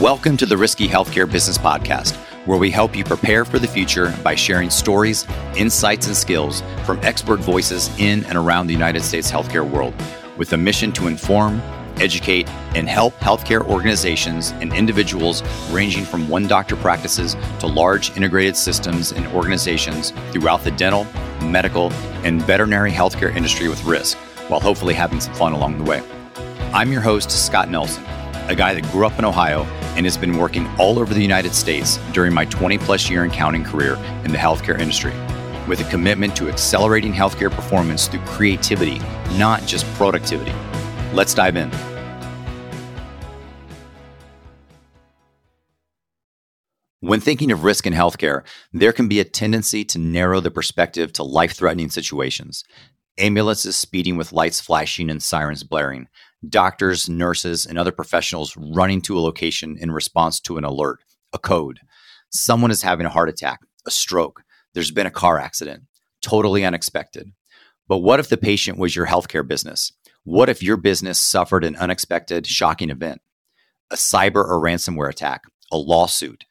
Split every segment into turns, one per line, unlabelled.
Welcome to the Risky Healthcare Business Podcast, where we help you prepare for the future by sharing stories, insights, and skills from expert voices in and around the United States healthcare world with a mission to inform, educate, and help healthcare organizations and individuals ranging from one doctor practices to large integrated systems and organizations throughout the dental, medical, and veterinary healthcare industry with risk, while hopefully having some fun along the way. I'm your host, Scott Nelson, a guy that grew up in Ohio and has been working all over the United States during my 20 plus year and counting career in the healthcare industry, with a commitment to accelerating healthcare performance through creativity, not just productivity. Let's dive in. When thinking of risk in healthcare, there can be a tendency to narrow the perspective to life threatening situations. Ambulances speeding with lights flashing and sirens blaring, doctors, nurses, and other professionals running to a location in response to an alert, a code. Someone is having a heart attack, a stroke, there's been a car accident, totally unexpected. But what if the patient was your healthcare business? What if your business suffered an unexpected, shocking event? A cyber or ransomware attack, a lawsuit,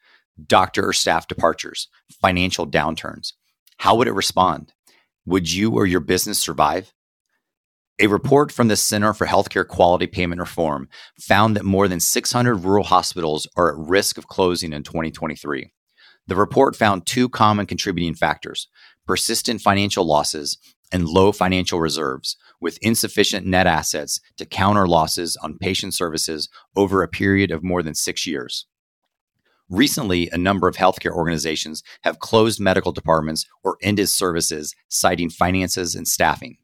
doctor or staff departures, financial downturns. How would it respond? Would you or your business survive? A report from the Center for Healthcare Quality Payment Reform found that more than 600 rural hospitals are at risk of closing in 2023. The report found two common contributing factors persistent financial losses and low financial reserves, with insufficient net assets to counter losses on patient services over a period of more than six years. Recently, a number of healthcare organizations have closed medical departments or ended services, citing finances and staffing.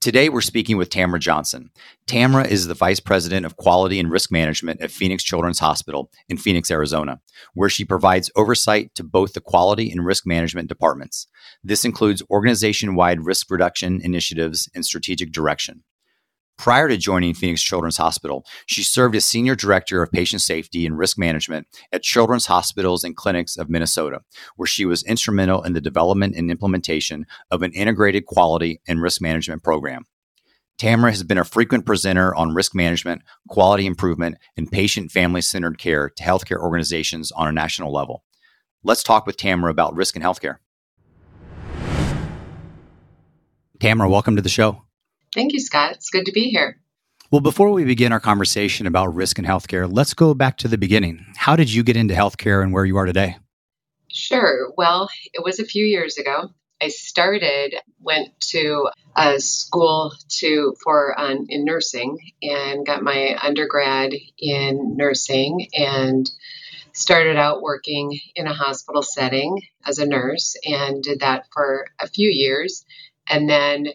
Today, we're speaking with Tamara Johnson. Tamara is the Vice President of Quality and Risk Management at Phoenix Children's Hospital in Phoenix, Arizona, where she provides oversight to both the quality and risk management departments. This includes organization wide risk reduction initiatives and strategic direction. Prior to joining Phoenix Children's Hospital, she served as Senior Director of Patient Safety and Risk Management at Children's Hospitals and Clinics of Minnesota, where she was instrumental in the development and implementation of an integrated quality and risk management program. Tamara has been a frequent presenter on risk management, quality improvement, and patient family centered care to healthcare organizations on a national level. Let's talk with Tamara about risk in healthcare. Tamara, welcome to the show.
Thank you, Scott. It's good to be here.
Well, before we begin our conversation about risk in healthcare, let's go back to the beginning. How did you get into healthcare and where you are today?
Sure. Well, it was a few years ago. I started, went to a school to for um, in nursing and got my undergrad in nursing and started out working in a hospital setting as a nurse and did that for a few years and then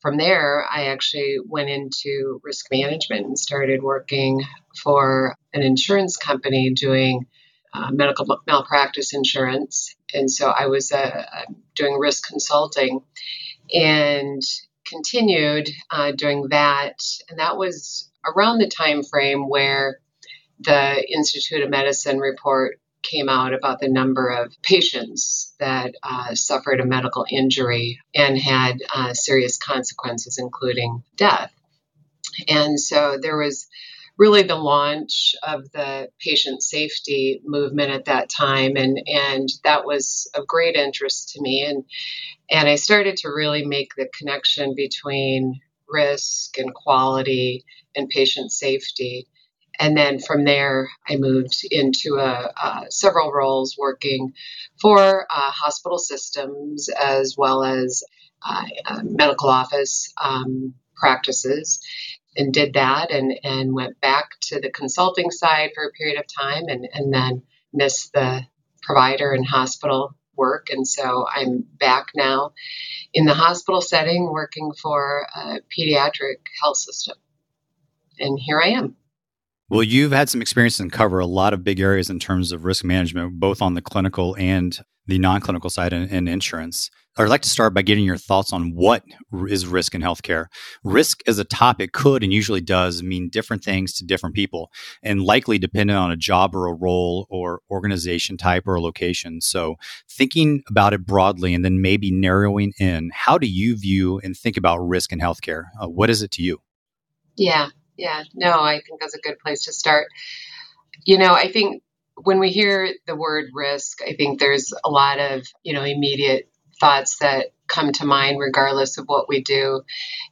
from there, I actually went into risk management and started working for an insurance company doing uh, medical malpractice insurance. And so I was uh, doing risk consulting and continued uh, doing that. And that was around the time frame where the Institute of Medicine report came out about the number of patients that uh, suffered a medical injury and had uh, serious consequences, including death. And so there was really the launch of the patient safety movement at that time and and that was of great interest to me and and I started to really make the connection between risk and quality and patient safety and then from there, I moved into a, several roles working for uh, hospital systems as well as uh, medical office um, practices and did that and, and went back to the consulting side for a period of time and, and then missed the provider and hospital work. And so I'm back now in the hospital setting working for a pediatric health system. And here I am.
Well, you've had some experience and cover a lot of big areas in terms of risk management, both on the clinical and the non clinical side in, insurance. I'd like to start by getting your thoughts on what is risk in healthcare. Risk as a topic could and usually does mean different things to different people and likely dependent on a job or a role or organization type or a location. So, thinking about it broadly and then maybe narrowing in, how do you view and think about risk in healthcare? Uh, what is it to you?
Yeah, yeah, no, I think that's a good place to start. You know, I think when we hear the word risk, I think there's a lot of, you know, immediate thoughts that come to mind regardless of what we do.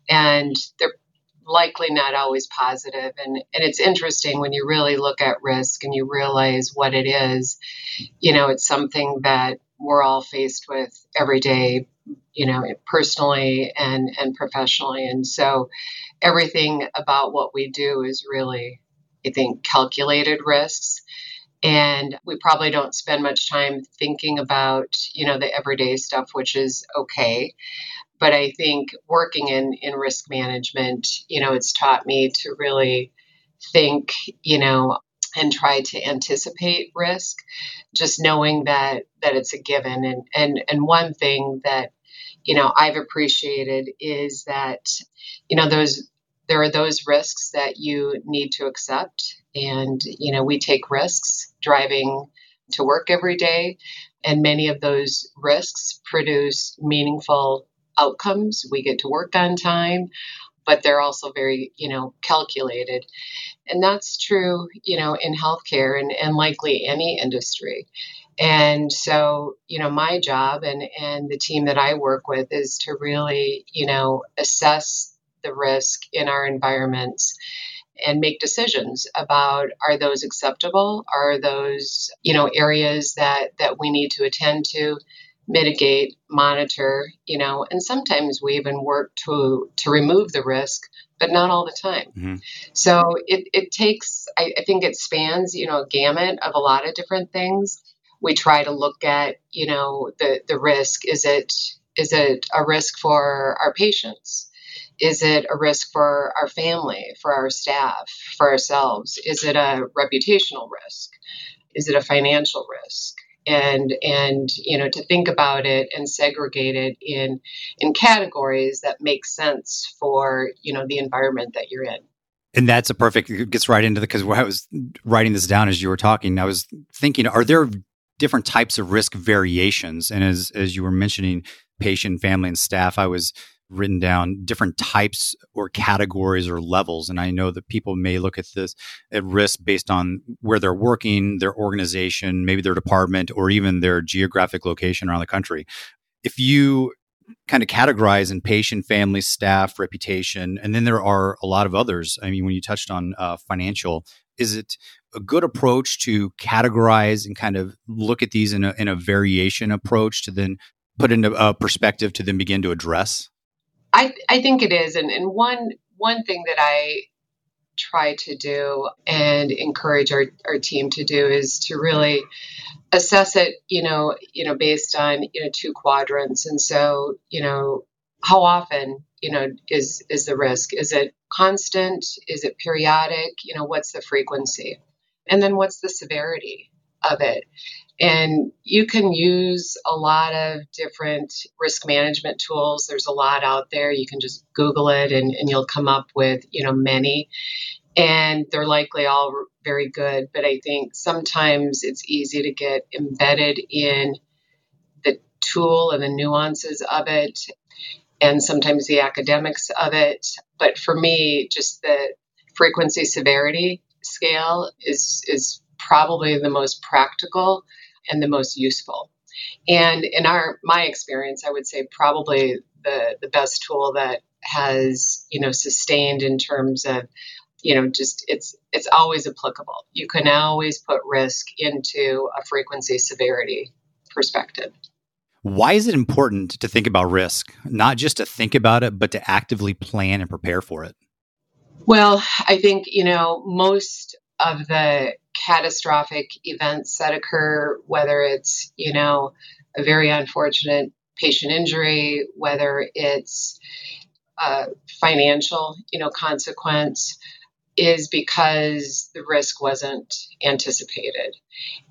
And they're likely not always positive. And, and it's interesting when you really look at risk and you realize what it is. You know, it's something that we're all faced with every day, you know, personally and, and professionally. And so everything about what we do is really, I think, calculated risks. And we probably don't spend much time thinking about, you know, the everyday stuff, which is okay. But I think working in, in risk management, you know, it's taught me to really think, you know, and try to anticipate risk, just knowing that that it's a given. And and and one thing that you know I've appreciated is that you know those there are those risks that you need to accept, and you know we take risks driving to work every day, and many of those risks produce meaningful outcomes. We get to work on time but they're also very, you know, calculated. And that's true, you know, in healthcare and, and likely any industry. And so, you know, my job and, and the team that I work with is to really, you know, assess the risk in our environments and make decisions about are those acceptable are those you know areas that that we need to attend to mitigate, monitor, you know, and sometimes we even work to to remove the risk, but not all the time. Mm-hmm. So it, it takes, I, I think it spans, you know, a gamut of a lot of different things. We try to look at, you know, the, the risk. Is it is it a risk for our patients? Is it a risk for our family, for our staff, for ourselves? Is it a reputational risk? Is it a financial risk? and and you know to think about it and segregate it in in categories that make sense for you know the environment that you're in
and that's a perfect it gets right into the because i was writing this down as you were talking i was thinking are there different types of risk variations and as as you were mentioning patient family and staff i was written down different types or categories or levels. And I know that people may look at this at risk based on where they're working, their organization, maybe their department, or even their geographic location around the country. If you kind of categorize in patient, family, staff, reputation, and then there are a lot of others. I mean, when you touched on uh, financial, is it a good approach to categorize and kind of look at these in a, in a variation approach to then put into a perspective to then begin to address?
I, I think it is. And, and one, one thing that I try to do and encourage our, our team to do is to really assess it, you know, you know, based on, you know, two quadrants. And so, you know, how often, you know, is, is the risk? Is it constant? Is it periodic? You know, what's the frequency? And then what's the severity of it? And you can use a lot of different risk management tools. There's a lot out there. You can just Google it and, and you'll come up with, you know, many. And they're likely all very good. But I think sometimes it's easy to get embedded in the tool and the nuances of it and sometimes the academics of it. But for me, just the frequency severity scale is is probably the most practical and the most useful. And in our my experience, I would say probably the the best tool that has you know sustained in terms of you know just it's it's always applicable. You can always put risk into a frequency severity perspective.
Why is it important to think about risk? Not just to think about it, but to actively plan and prepare for it?
Well, I think, you know, most of the catastrophic events that occur, whether it's, you know, a very unfortunate patient injury, whether it's a financial, you know, consequence, is because the risk wasn't anticipated.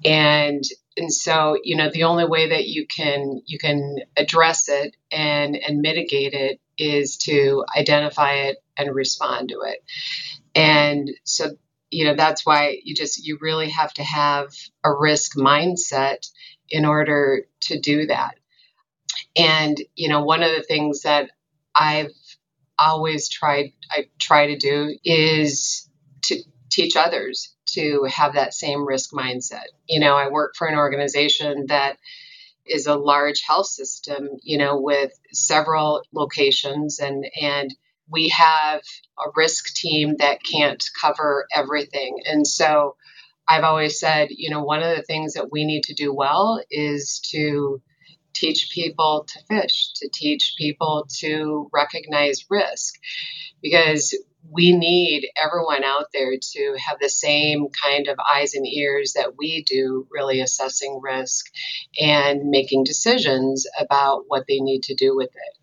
And and so, you know, the only way that you can you can address it and and mitigate it is to identify it and respond to it. And so you know that's why you just you really have to have a risk mindset in order to do that and you know one of the things that i've always tried i try to do is to teach others to have that same risk mindset. You know, I work for an organization that is a large health system, you know, with several locations and and we have a risk team that can't cover everything. And so I've always said, you know, one of the things that we need to do well is to teach people to fish, to teach people to recognize risk because we need everyone out there to have the same kind of eyes and ears that we do, really assessing risk and making decisions about what they need to do with it.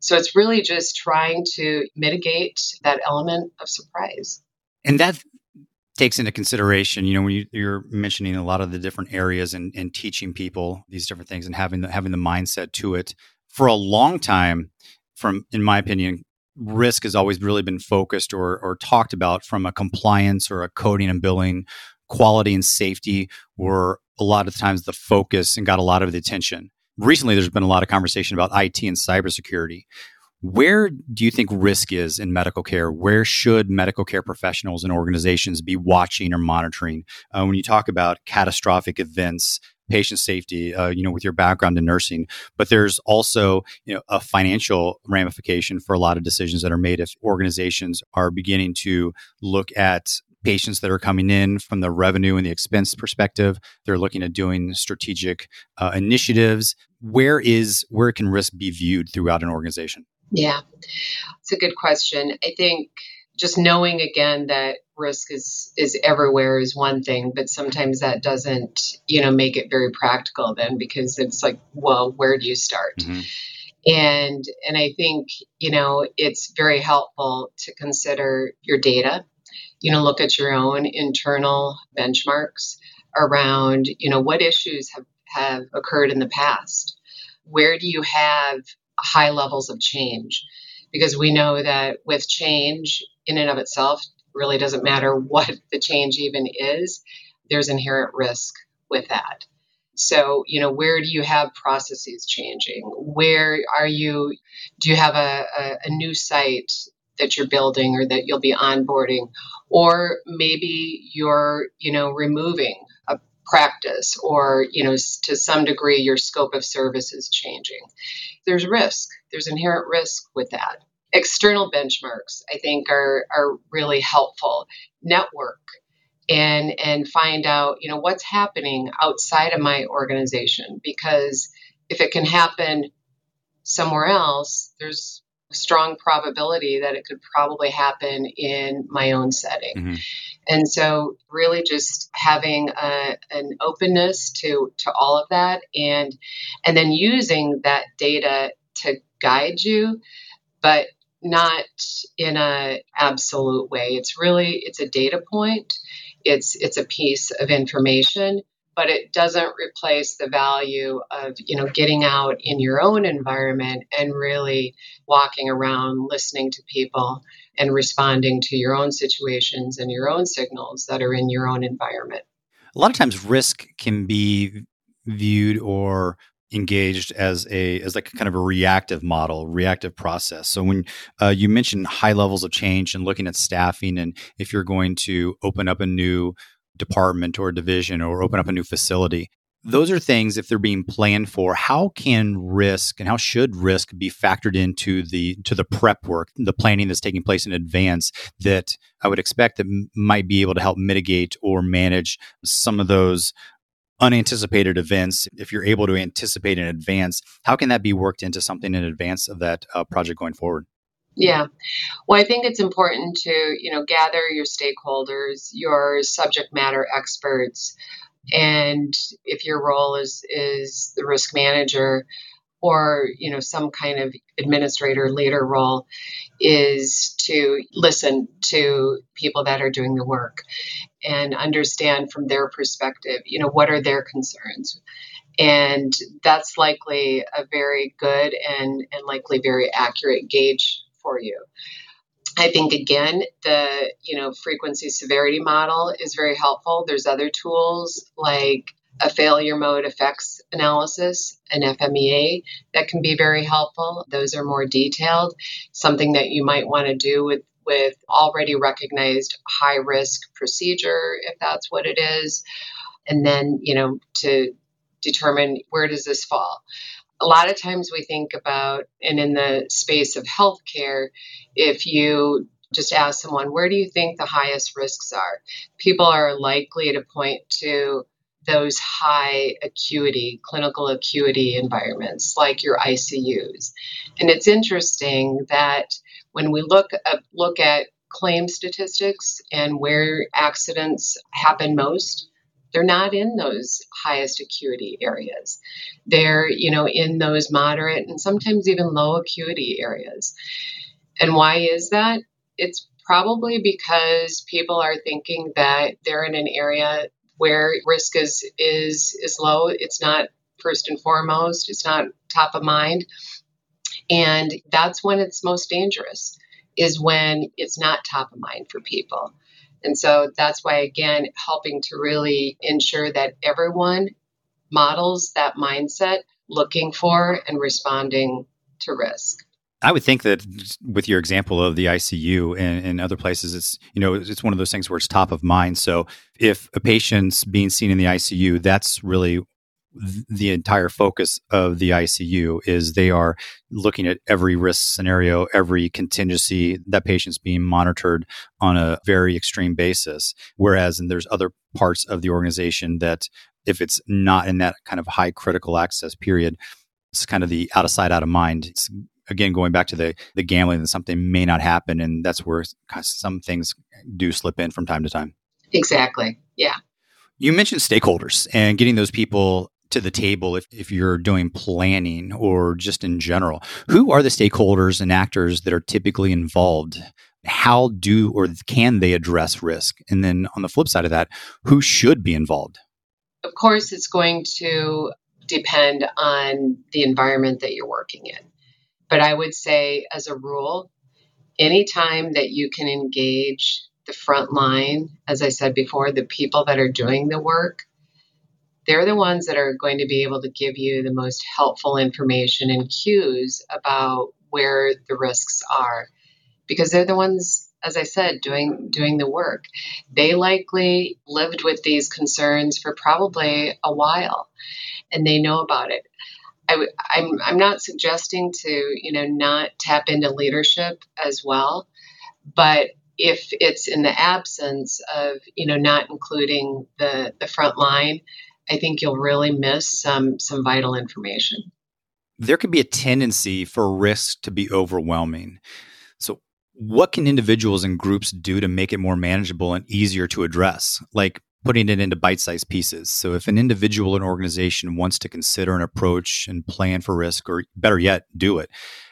So it's really just trying to mitigate that element of surprise.
And that takes into consideration, you know, when you, are mentioning a lot of the different areas and, and teaching people these different things and having the, having the mindset to it. For a long time, from in my opinion, risk has always really been focused or, or talked about from a compliance or a coding and billing. Quality and safety were a lot of times the focus and got a lot of the attention. Recently, there's been a lot of conversation about IT and cybersecurity. Where do you think risk is in medical care? Where should medical care professionals and organizations be watching or monitoring? Uh, when you talk about catastrophic events, patient safety, uh, you know, with your background in nursing. But there's also, you know, a financial ramification for a lot of decisions that are made if organizations are beginning to look at patients that are coming in from the revenue and the expense perspective. They're looking at doing strategic uh, initiatives. Where is where can risk be viewed throughout an organization?
Yeah, it's a good question. I think just knowing again that risk is is everywhere is one thing but sometimes that doesn't you know make it very practical then because it's like well where do you start mm-hmm. and and i think you know it's very helpful to consider your data you know look at your own internal benchmarks around you know what issues have have occurred in the past where do you have high levels of change because we know that with change in and of itself really doesn't matter what the change even is, there's inherent risk with that. So, you know, where do you have processes changing? Where are you? Do you have a, a, a new site that you're building or that you'll be onboarding? Or maybe you're, you know, removing a practice or, you know, to some degree your scope of service is changing. There's risk, there's inherent risk with that external benchmarks i think are are really helpful network and and find out you know what's happening outside of my organization because if it can happen somewhere else there's strong probability that it could probably happen in my own setting mm-hmm. and so really just having a, an openness to to all of that and and then using that data to guide you but not in a absolute way. It's really it's a data point. It's it's a piece of information, but it doesn't replace the value of, you know, getting out in your own environment and really walking around listening to people and responding to your own situations and your own signals that are in your own environment.
A lot of times risk can be viewed or engaged as a as like kind of a reactive model reactive process so when uh, you mentioned high levels of change and looking at staffing and if you're going to open up a new department or division or open up a new facility those are things if they're being planned for how can risk and how should risk be factored into the to the prep work the planning that's taking place in advance that i would expect that might be able to help mitigate or manage some of those unanticipated events, if you're able to anticipate in advance, how can that be worked into something in advance of that uh, project going forward?
Yeah. Well, I think it's important to, you know, gather your stakeholders, your subject matter experts, and if your role is is the risk manager, or you know some kind of administrator leader role is to listen to people that are doing the work and understand from their perspective you know what are their concerns and that's likely a very good and and likely very accurate gauge for you I think again the you know frequency severity model is very helpful. There's other tools like a failure mode effects analysis, an FMEA, that can be very helpful. Those are more detailed, something that you might want to do with with already recognized high risk procedure, if that's what it is, and then, you know, to determine where does this fall. A lot of times we think about, and in the space of healthcare, if you just ask someone, where do you think the highest risks are? People are likely to point to those high acuity, clinical acuity environments like your ICUs. And it's interesting that when we look look at claim statistics and where accidents happen most, they're not in those highest acuity areas. They're, you know, in those moderate and sometimes even low acuity areas. And why is that? It's probably because people are thinking that they're in an area where risk is is is low. It's not first and foremost. It's not top of mind. And that's when it's most dangerous is when it's not top of mind for people. And so that's why, again, helping to really ensure that everyone models that mindset, looking for and responding to risk.
I would think that with your example of the ICU and, and, other places, it's you know it's one of those things where it's top of mind. So if a patient's being seen in the ICU, that's really the entire focus of the ICU is they are looking at every risk scenario, every contingency that patient's being monitored on a very extreme basis. Whereas, and there's other parts of the organization that if it's not in that kind of high critical access period, it's kind of the out of sight, out of mind. It's again going back to the the gambling that something may not happen, and that's where some things do slip in from time to time.
Exactly. Yeah.
You mentioned stakeholders and getting those people to the table if, if you're doing planning or just in general. Who are the stakeholders and actors that are typically involved? How do or can they address risk? And then on the flip side of that, who should be involved?
Of course, it's going to depend on the environment that you're working in. But I would say, as a rule, anytime that you can engage the front line, as I said before, the people that are doing the work, they're the ones that are going to be able to give you the most helpful information and cues about where the risks are. Because they're the ones as i said doing doing the work. They likely lived with these concerns for probably a while and they know about it. I, am I'm, I'm not suggesting to you know not tap into leadership as well but if it's in the absence of you know not including the the front line I think you'll really miss some some vital information.
There can be a tendency for risk to be overwhelming. So, what can individuals and groups do to make it more manageable and easier to address? Like putting it into bite-sized pieces. So if an individual or organization wants to consider an approach and plan for risk or better yet, do it,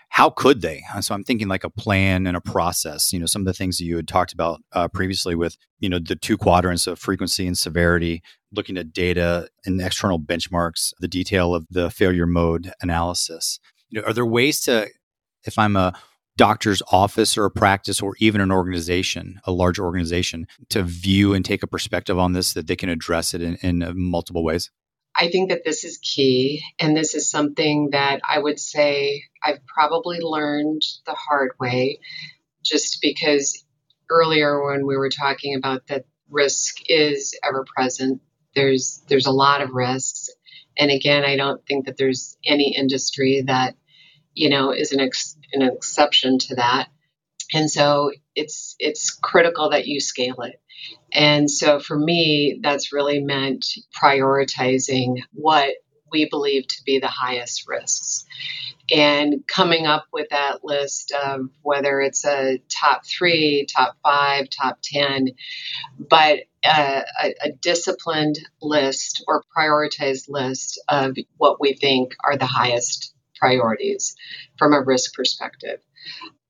how could they? Uh, so I'm thinking like a plan and a process. You know, some of the things that you had talked about uh, previously with you know the two quadrants of frequency and severity, looking at data and external benchmarks, the detail of the failure mode analysis. You know, are there ways to, if I'm a doctor's office or a practice or even an organization, a large organization, to view and take a perspective on this that they can address it in, in uh, multiple ways?
I think that this is key. And this is something that I would say I've probably learned the hard way, just because earlier when we were talking about that risk is ever present, there's there's a lot of risks. And again, I don't think that there's any industry that, you know, is an, ex- an exception to that. And so it's it's critical that you scale it. And so for me, that's really meant prioritizing what we believe to be the highest risks. And coming up with that list of whether it's a top three, top five, top 10, but a, a, a disciplined list or prioritized list of what we think are the highest priorities from a risk perspective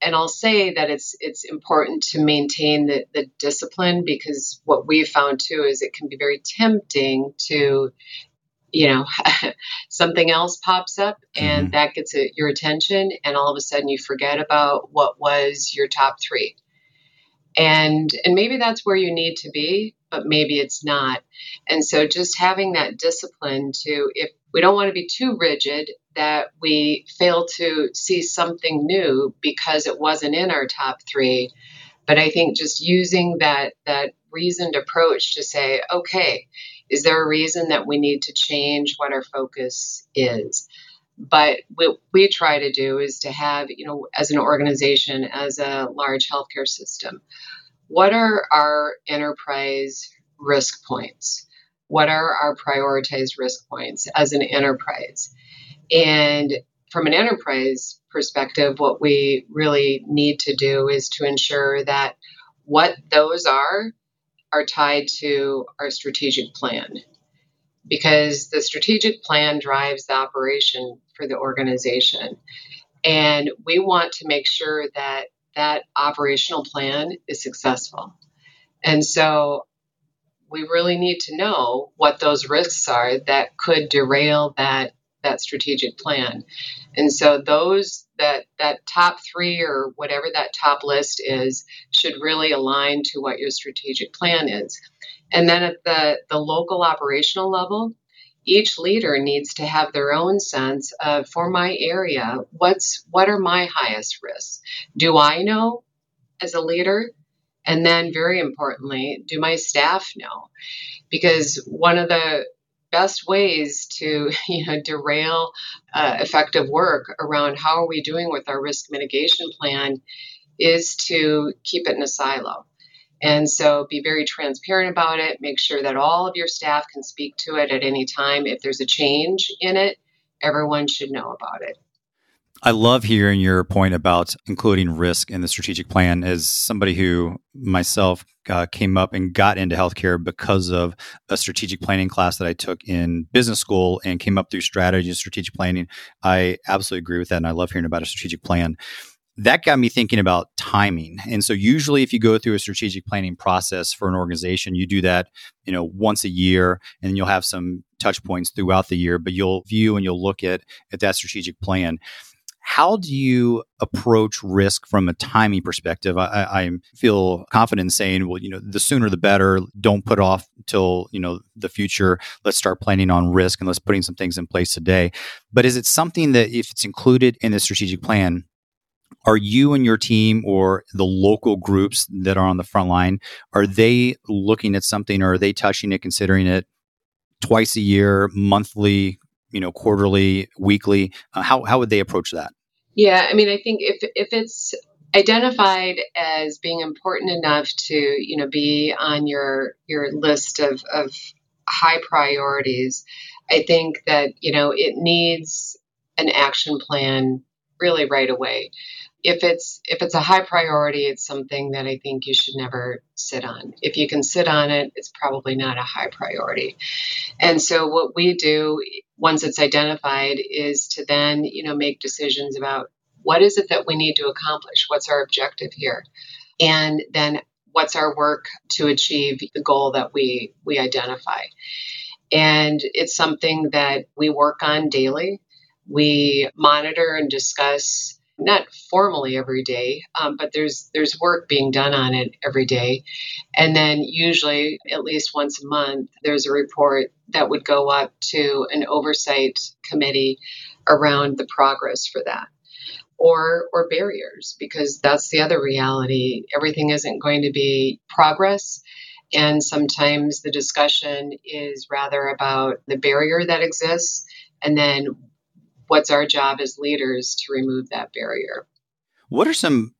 and I'll say that it's it's important to maintain the, the discipline because what we've found too is it can be very tempting to you know something else pops up and mm-hmm. that gets a, your attention and all of a sudden you forget about what was your top 3 and and maybe that's where you need to be but maybe it's not and so just having that discipline to if we don't want to be too rigid that we fail to see something new because it wasn't in our top three. But I think just using that that reasoned approach to say, okay, is there a reason that we need to change what our focus is? But what we try to do is to have, you know, as an organization, as a large healthcare system, what are our enterprise risk points? What are our prioritized risk points as an enterprise? And from an enterprise perspective, what we really need to do is to ensure that what those are are tied to our strategic plan because the strategic plan drives the operation for the organization. And we want to make sure that that operational plan is successful. And so we really need to know what those risks are that could derail that that strategic plan. And so those that that top 3 or whatever that top list is should really align to what your strategic plan is. And then at the the local operational level, each leader needs to have their own sense of for my area what's what are my highest risks do i know as a leader and then very importantly do my staff know because one of the best ways to you know derail uh, effective work around how are we doing with our risk mitigation plan is to keep it in a silo and so be very transparent about it. Make sure that all of your staff can speak to it at any time. If there's a change in it, everyone should know about it.
I love hearing your point about including risk in the strategic plan. As somebody who myself uh, came up and got into healthcare because of a strategic planning class that I took in business school and came up through strategy and strategic planning, I absolutely agree with that. And I love hearing about a strategic plan that got me thinking about timing. And so usually if you go through a strategic planning process for an organization, you do that, you know, once a year and you'll have some touch points throughout the year, but you'll view and you'll look at at that strategic plan. How do you approach risk from a timing perspective? I, I feel confident in saying, well, you know, the sooner the better. Don't put off till you know the future. Let's start planning on risk and let's putting some things in place today. But is it something that if it's included in the strategic plan, are you and your team or the local groups that are on the front line are they looking at something or are they touching it considering it twice a year monthly you know quarterly weekly uh, how, how would they approach that
yeah i mean i think if if it's identified as being important enough to you know be on your your list of of high priorities i think that you know it needs an action plan really right away if it's if it's a high priority, it's something that I think you should never sit on. If you can sit on it, it's probably not a high priority. And so what we do once it's identified is to then, you know, make decisions about what is it that we need to accomplish? What's our objective here? And then what's our work to achieve the goal that we we identify? And it's something that we work on daily. We monitor and discuss not formally every day, um, but there's there's work being done on it every day, and then usually at least once a month there's a report that would go up to an oversight committee around the progress for that. Or or barriers because that's the other reality. Everything isn't going to be progress and sometimes the discussion is rather about the barrier that exists and then what's our job as leaders to remove that barrier.
What are some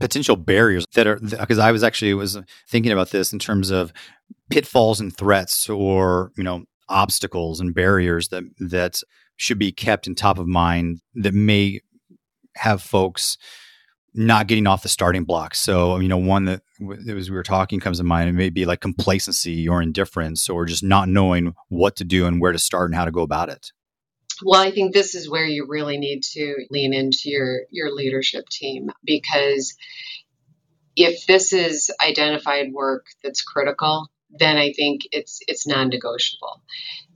potential barriers that are because I was actually was thinking about this in terms of pitfalls and threats or, you know, obstacles and barriers that that should be kept in top of mind that may have folks not getting off the starting block. So, you know, one that as we were talking comes to mind, it may be like complacency or indifference or just not knowing what to do and where to start and how to go about it.
Well, I think this is where you really need to lean into your your leadership team because if this is identified work that's critical, then I think it's it's non-negotiable.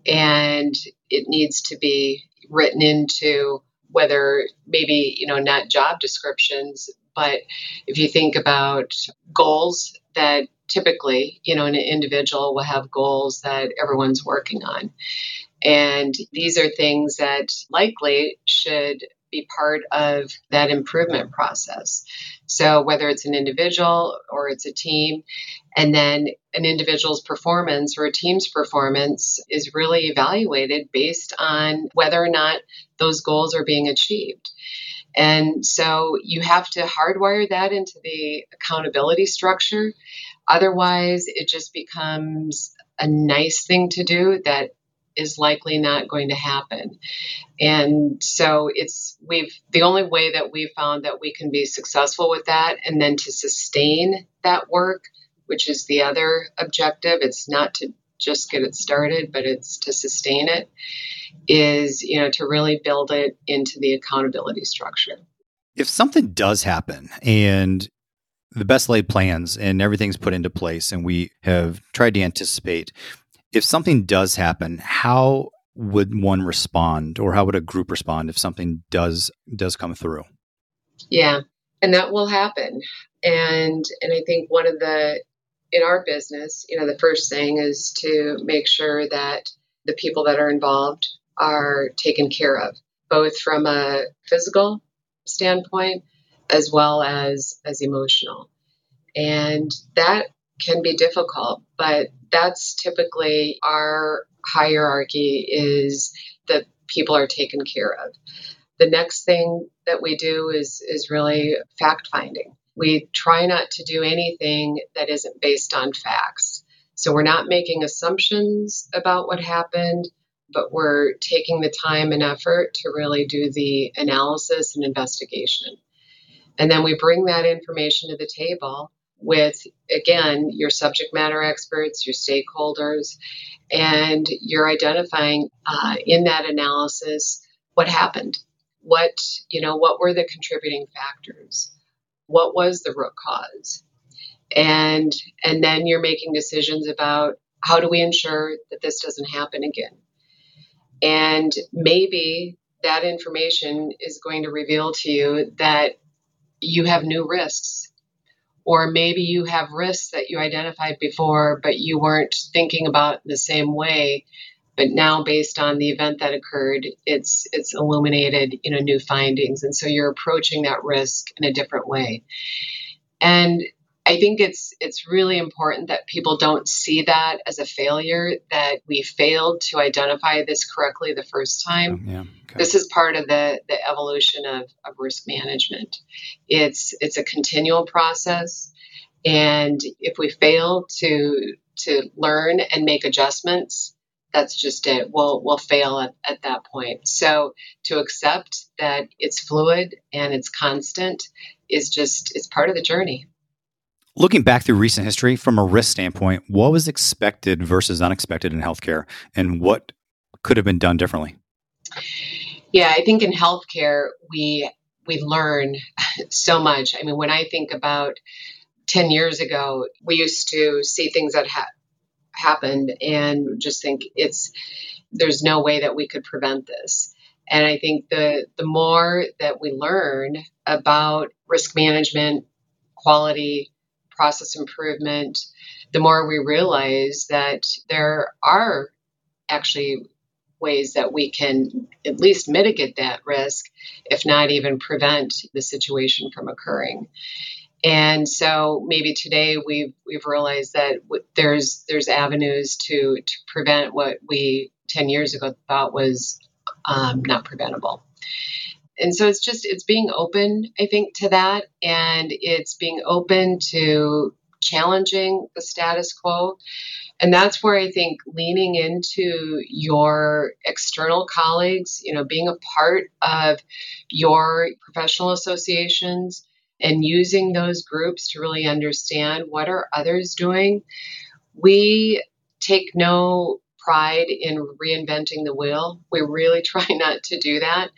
And it needs to be written into whether maybe, you know, not job descriptions, but if you think about goals that typically, you know, an individual will have goals that everyone's working on. And these are things that likely should be part of that improvement process. So, whether it's an individual or it's a team, and then an individual's performance or a team's performance is really evaluated based on whether or not those goals are being achieved. And so you have to hardwire that into the accountability structure. Otherwise, it just becomes a nice thing to do that is likely not going to happen. And so it's we've the only way that we've found that we can be successful with that and then to sustain that work, which is the other objective. It's not to just get it started, but it's to sustain it, is, you know, to really build it into the accountability structure.
If something does happen and the best laid plans and everything's put into place and we have tried to anticipate if something does happen, how would one respond or how would a group respond if something does does come through?
Yeah, and that will happen. And and I think one of the in our business, you know, the first thing is to make sure that the people that are involved are taken care of, both from a physical standpoint as well as as emotional. And that can be difficult, but that's typically our hierarchy is that people are taken care of. The next thing that we do is is really fact finding. We try not to do anything that isn't based on facts. So we're not making assumptions about what happened, but we're taking the time and effort to really do the analysis and investigation. And then we bring that information to the table with, again, your subject matter experts, your stakeholders, and you're identifying uh, in that analysis what happened. What, you know, what were the contributing factors? What was the root cause? And, and then you're making decisions about how do we ensure that this doesn't happen again? And maybe that information is going to reveal to you that you have new risks or maybe you have risks that you identified before, but you weren't thinking about the same way. But now, based on the event that occurred, it's it's illuminated, you know, new findings, and so you're approaching that risk in a different way. And I think it's it's really important that people don't see that as a failure that we failed to identify this correctly the first time. Yeah, okay. This is part of the the evolution of, of risk management. It's it's a continual process, and if we fail to to learn and make adjustments, that's just it. We'll we'll fail at, at that point. So to accept that it's fluid and it's constant is just it's part of the journey.
Looking back through recent history from a risk standpoint, what was expected versus unexpected in healthcare and what could have been done differently?
Yeah, I think in healthcare we we learn so much. I mean, when I think about 10 years ago, we used to see things that had happened and just think it's there's no way that we could prevent this. And I think the the more that we learn about risk management, quality, process improvement, the more we realize that there are actually ways that we can at least mitigate that risk, if not even prevent the situation from occurring. And so maybe today we've we've realized that there's there's avenues to to prevent what we 10 years ago thought was um, not preventable and so it's just it's being open i think to that. And it's being open to challenging the status quo. And that's where i think leaning into your external colleagues you know being a part of your professional associations and using those groups to really understand what are others doing. We take no pride in reinventing the wheel. We really try not to do that.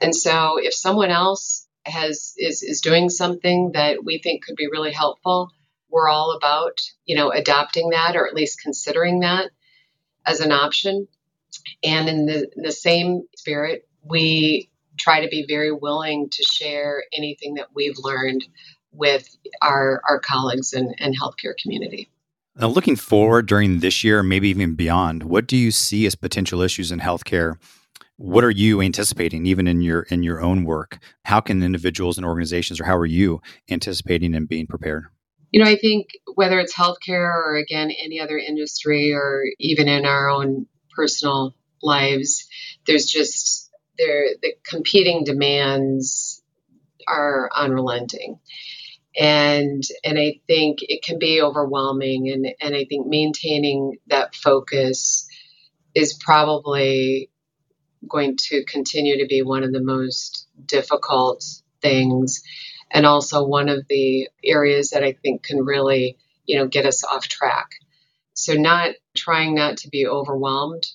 And so if someone else has is, is doing something that we think could be really helpful, we're all about, you know, adopting that or at least considering that as an option. And in the, the same spirit, we try to be very willing to share anything that we've learned with our, our colleagues and, and healthcare community.
Now, looking forward during this year, maybe even beyond, what do you see as potential issues in healthcare? What are you anticipating even in your in your own work? How can individuals and organizations or how are you anticipating and being prepared?
You know i think whether it's healthcare or again any other industry or even in our own personal lives there's just there the competing demands are unrelenting and and i think it can be overwhelming and and i think maintaining that focus is probably going to continue to be one of the most difficult things and also one of the areas that I think can really, you know, get us off track. So not trying not to be overwhelmed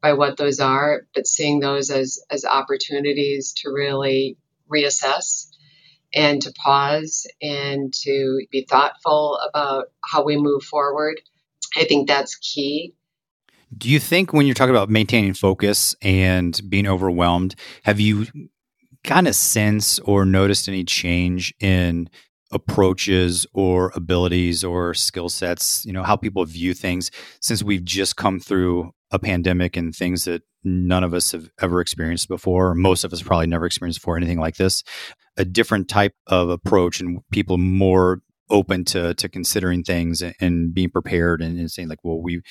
by what those are, but seeing those as as opportunities to really reassess and to pause and to be thoughtful about how we move forward. I think that's key
do you think when you're talking about maintaining focus and being overwhelmed, have you kind of sense or noticed any change in approaches or abilities or skill sets, you know, how people view things since we've just come through a pandemic and things that none of us have ever experienced before, most of us probably never experienced before anything like this, a different type of approach and people more open to to considering things and, and being prepared and, and saying like, well, we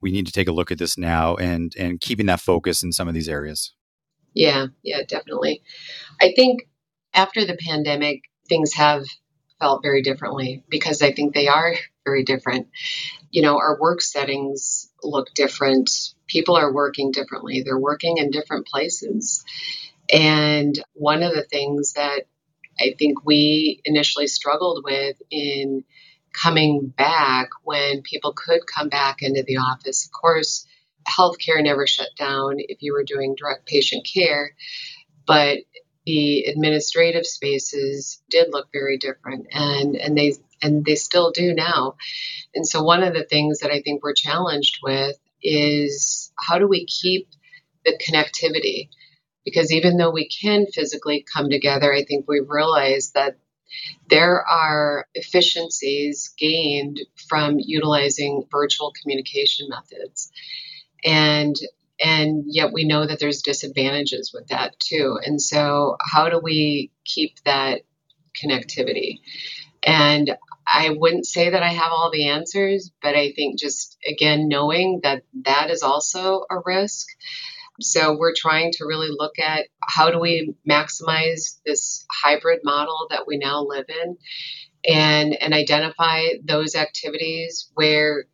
we need to take a look at this now and and keeping that focus in some of these areas.
Yeah, yeah, definitely. I think after the pandemic, things have felt very differently because I think they are very different. You know, our work settings look different. People are working differently. They're working in different places. And one of the things that I think we initially struggled with in coming back when people could come back into the office. Of course, healthcare never shut down if you were doing direct patient care, but the administrative spaces did look very different and, and they and they still do now. And so one of the things that I think we're challenged with is how do we keep the connectivity? Because even though we can physically come together, I think we realize that there are efficiencies gained from utilizing virtual communication methods. And and yet we know that there's disadvantages with that too. And so how do we keep that connectivity? And I wouldn't say that I have all the answers, but I think just again knowing that that is also a risk so we're trying to really look at how do we maximize this hybrid model that we now live in and and identify those activities where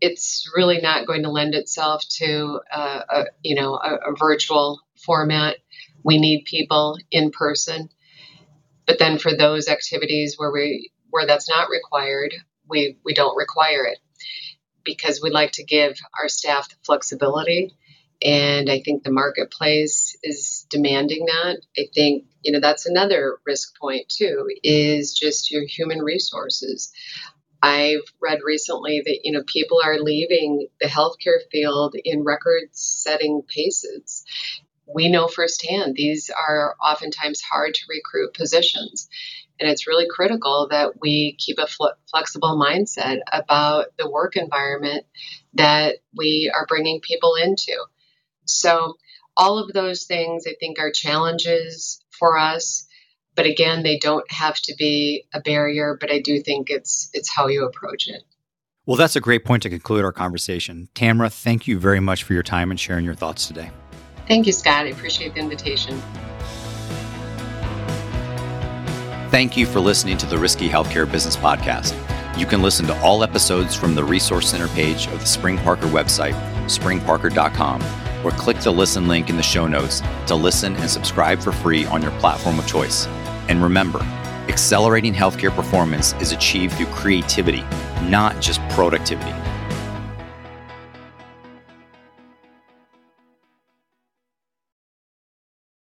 it's really not going to lend itself to a, a you know a, a virtual format. We need people in person. But then for those activities where we where that's not required, we we don't require it because we like to give our staff the flexibility and I think the marketplace is demanding that. I think, you know, that's another risk point too, is just your human resources. I've read recently that, you know, people are leaving the healthcare field in record setting paces. We know firsthand these are oftentimes hard to recruit positions. And it's really critical that we keep a fl- flexible mindset about the work environment that we are bringing people into. So, all of those things I think are challenges for us. But again, they don't have to be a barrier, but I do think it's it's how you approach it.
Well, that's a great point to conclude our conversation. Tamara, thank you very much for your time and sharing your thoughts today.
Thank you, Scott. I appreciate the invitation.
Thank you for listening to the Risky Healthcare Business Podcast. You can listen to all episodes from the Resource Center page of the SpringParker website, springparker.com or click the listen link in the show notes to listen and subscribe for free on your platform of choice. And remember, accelerating healthcare performance is achieved through creativity, not just productivity.